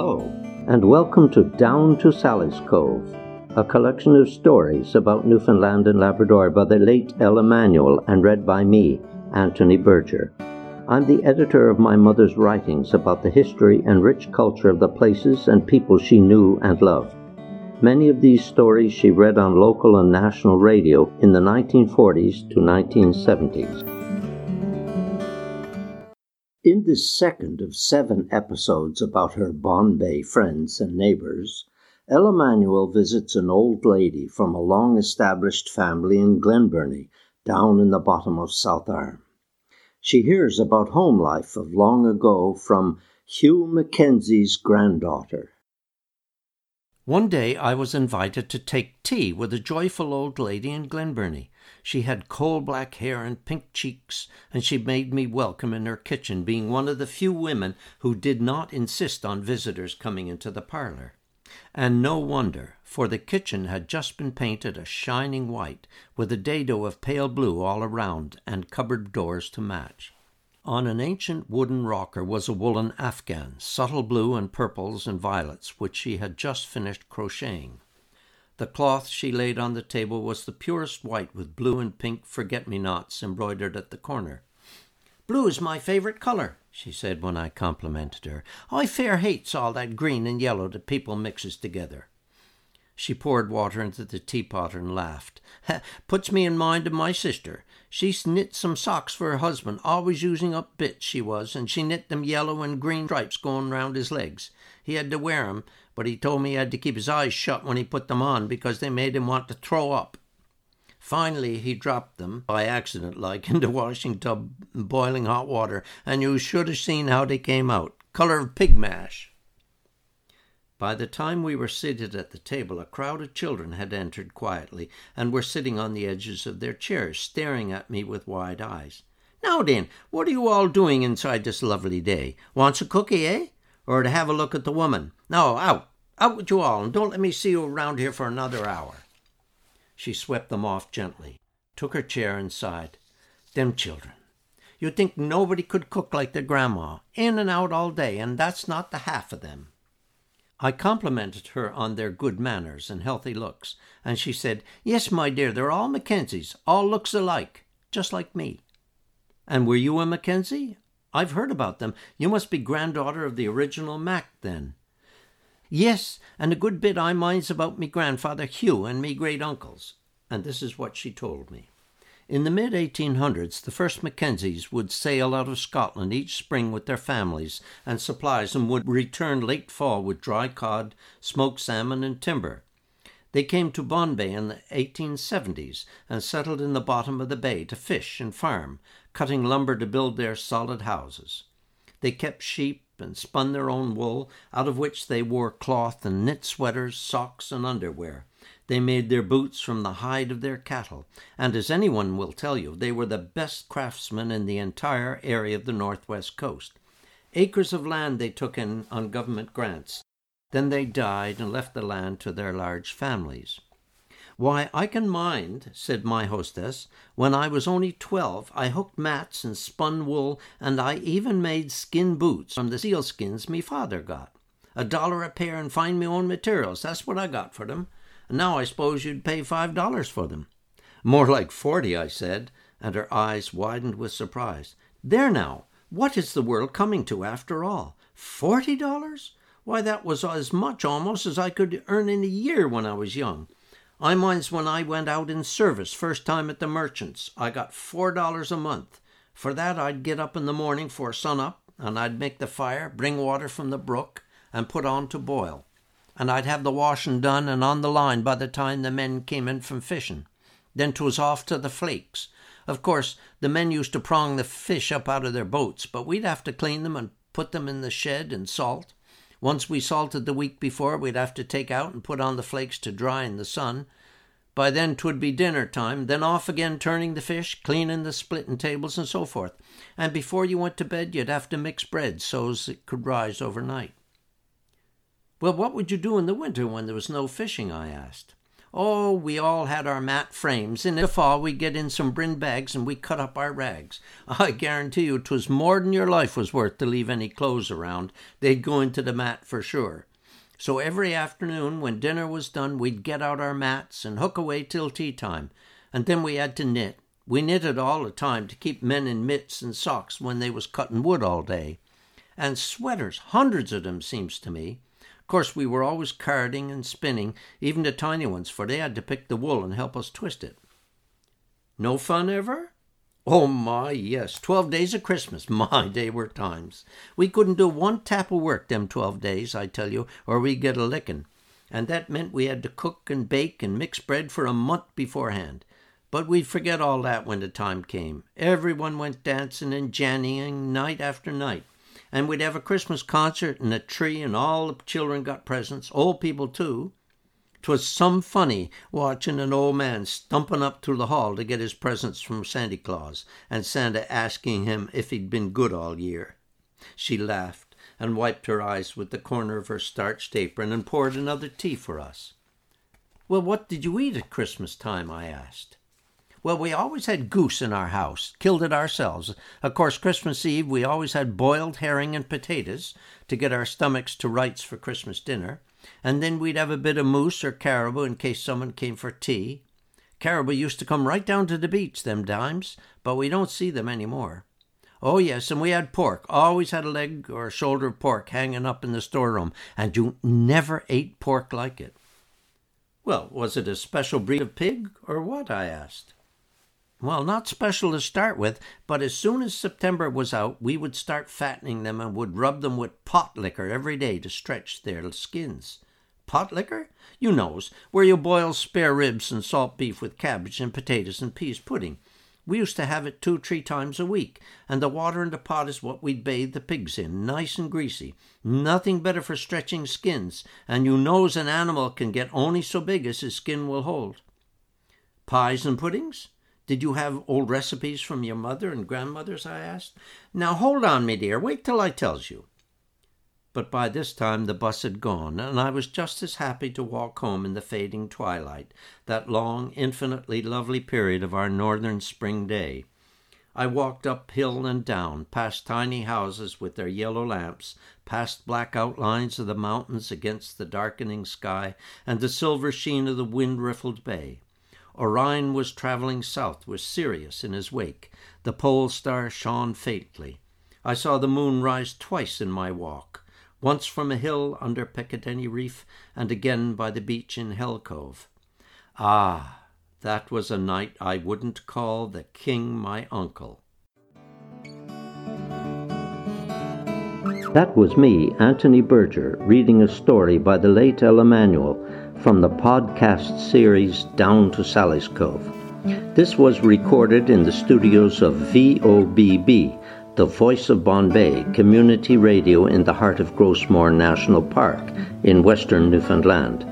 Hello, and welcome to Down to Sally's Cove, a collection of stories about Newfoundland and Labrador by the late Ella Manuel and read by me, Anthony Berger. I'm the editor of my mother's writings about the history and rich culture of the places and people she knew and loved. Many of these stories she read on local and national radio in the 1940s to 1970s. In this second of seven episodes about her Bonne Bay friends and neighbors, Ella Manuel visits an old lady from a long established family in Glenburnie, down in the bottom of South Arm. She hears about home life of long ago from Hugh Mackenzie's granddaughter. One day I was invited to take tea with a joyful old lady in Glenburnie. She had coal black hair and pink cheeks, and she made me welcome in her kitchen, being one of the few women who did not insist on visitors coming into the parlor. And no wonder, for the kitchen had just been painted a shining white, with a dado of pale blue all around, and cupboard doors to match. On an ancient wooden rocker was a woolen afghan, subtle blue and purples and violets, which she had just finished crocheting. The cloth she laid on the table was the purest white with blue and pink forget me nots embroidered at the corner. Blue is my favorite color, she said when I complimented her. I fair hates all that green and yellow that people mixes together. She poured water into the teapot and laughed. Puts me in mind of my sister. She's knit some socks for her husband, always using up bits, she was, and she knit them yellow and green stripes going round his legs. He had to wear 'em, but he told me he had to keep his eyes shut when he put them on because they made him want to throw up. Finally, he dropped them, by accident like, into washing tub in boiling hot water, and you should have seen how they came out. Color of pig mash. By the time we were seated at the table, a crowd of children had entered quietly and were sitting on the edges of their chairs, staring at me with wide eyes. Now then, what are you all doing inside this lovely day? Wants a cookie, eh? Or to have a look at the woman? No, out, out with you all, and don't let me see you around here for another hour. She swept them off gently, took her chair, and sighed. Them children. You'd think nobody could cook like their grandma, in and out all day, and that's not the half of them. I complimented her on their good manners and healthy looks, and she said, Yes, my dear, they're all Mackenzies, all looks alike, just like me. And were you a Mackenzie? I've heard about them. You must be granddaughter of the original Mac, then. Yes, and a good bit I minds about me grandfather Hugh and me great uncles. And this is what she told me. In the mid 1800s, the first Mackenzies would sail out of Scotland each spring with their families and supplies and would return late fall with dry cod, smoked salmon, and timber. They came to Bonne in the 1870s and settled in the bottom of the bay to fish and farm, cutting lumber to build their solid houses. They kept sheep and spun their own wool, out of which they wore cloth and knit sweaters, socks, and underwear. They made their boots from the hide of their cattle, and as anyone will tell you, they were the best craftsmen in the entire area of the northwest coast. Acres of land they took in on government grants. Then they died and left the land to their large families. Why, I can mind, said my hostess, when I was only twelve, I hooked mats and spun wool, and I even made skin boots from the sealskins me father got. A dollar a pair and find me own materials, that's what I got for them. Now I suppose you'd pay five dollars for them. More like forty, I said, and her eyes widened with surprise. There now, what is the world coming to after all? Forty dollars? Why, that was as much almost as I could earn in a year when I was young. I minds when I went out in service first time at the merchants, I got four dollars a month. For that I'd get up in the morning for sun up, and I'd make the fire, bring water from the brook, and put on to boil and I'd have the washing done and on the line by the time the men came in from fishing. Then 'twas off to the flakes. Of course, the men used to prong the fish up out of their boats, but we'd have to clean them and put them in the shed and salt. Once we salted the week before, we'd have to take out and put on the flakes to dry in the sun. By then 'twould be dinner time, then off again turning the fish, cleaning the splitting tables, and so forth. And before you went to bed, you'd have to mix bread so's it could rise overnight. Well, what would you do in the winter when there was no fishing? I asked. Oh, we all had our mat frames, and in the fall we'd get in some brin bags and we cut up our rags. I guarantee you 'twas more'n your life was worth to leave any clothes around. They'd go into the mat for sure. So every afternoon when dinner was done, we'd get out our mats and hook away till tea time, and then we had to knit. We knitted all the time to keep men in mitts and socks when they was cutting wood all day. And sweaters, hundreds of them, seems to me course, we were always carding and spinning, even the tiny ones, for they had to pick the wool and help us twist it. No fun ever? Oh my, yes, twelve days of Christmas. My, they were times. We couldn't do one tap of work them twelve days, I tell you, or we'd get a licking. And that meant we had to cook and bake and mix bread for a month beforehand. But we'd forget all that when the time came. Everyone went dancing and jannying night after night and we'd have a Christmas concert and a tree, and all the children got presents, old people too. 'Twas some funny watching an old man stumping up through the hall to get his presents from Santa Claus, and Santa asking him if he'd been good all year. She laughed and wiped her eyes with the corner of her starched apron and poured another tea for us. Well, what did you eat at Christmas time? I asked. Well, we always had goose in our house, killed it ourselves. Of course, Christmas Eve we always had boiled herring and potatoes to get our stomachs to rights for Christmas dinner. And then we'd have a bit of moose or caribou in case someone came for tea. Caribou used to come right down to the beach them times, but we don't see them any more. Oh, yes, and we had pork. Always had a leg or a shoulder of pork hanging up in the storeroom, and you never ate pork like it. Well, was it a special breed of pig, or what? I asked. Well, not special to start with, but as soon as September was out, we would start fattening them and would rub them with pot liquor every day to stretch their skins. Pot liquor? You knows, where you boil spare ribs and salt beef with cabbage and potatoes and peas pudding. We used to have it two, three times a week, and the water in the pot is what we'd bathe the pigs in, nice and greasy. Nothing better for stretching skins, and you knows an animal can get only so big as his skin will hold. Pies and puddings? Did you have old recipes from your mother and grandmother's? I asked. Now hold on, me dear, wait till I tells you. But by this time the bus had gone, and I was just as happy to walk home in the fading twilight, that long, infinitely lovely period of our northern spring day. I walked up hill and down, past tiny houses with their yellow lamps, past black outlines of the mountains against the darkening sky, and the silver sheen of the wind riffled bay. Orion was traveling south with Sirius in his wake. The pole star shone faintly. I saw the moon rise twice in my walk, once from a hill under Piccadilly Reef, and again by the beach in Hell Cove. Ah, that was a night I wouldn't call the king my uncle. That was me, Anthony Berger, reading a story by the late Ella Manuel from the podcast series Down to Sally's Cove. This was recorded in the studios of VOBB, the Voice of Bonne Bay community radio in the heart of Gros Morne National Park in western Newfoundland.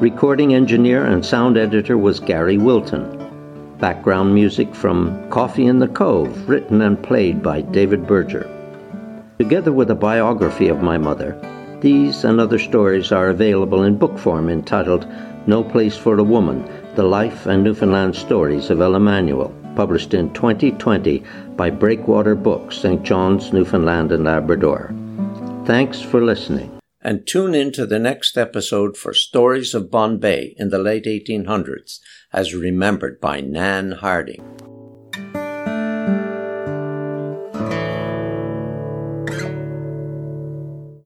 Recording engineer and sound editor was Gary Wilton. Background music from Coffee in the Cove, written and played by David Berger. Together with a biography of my mother, these and other stories are available in book form entitled No Place for a Woman The Life and Newfoundland Stories of Ella Manuel, published in 2020 by Breakwater Books, St. John's, Newfoundland and Labrador. Thanks for listening. And tune in to the next episode for Stories of Bonne Bay in the late 1800s, as remembered by Nan Harding.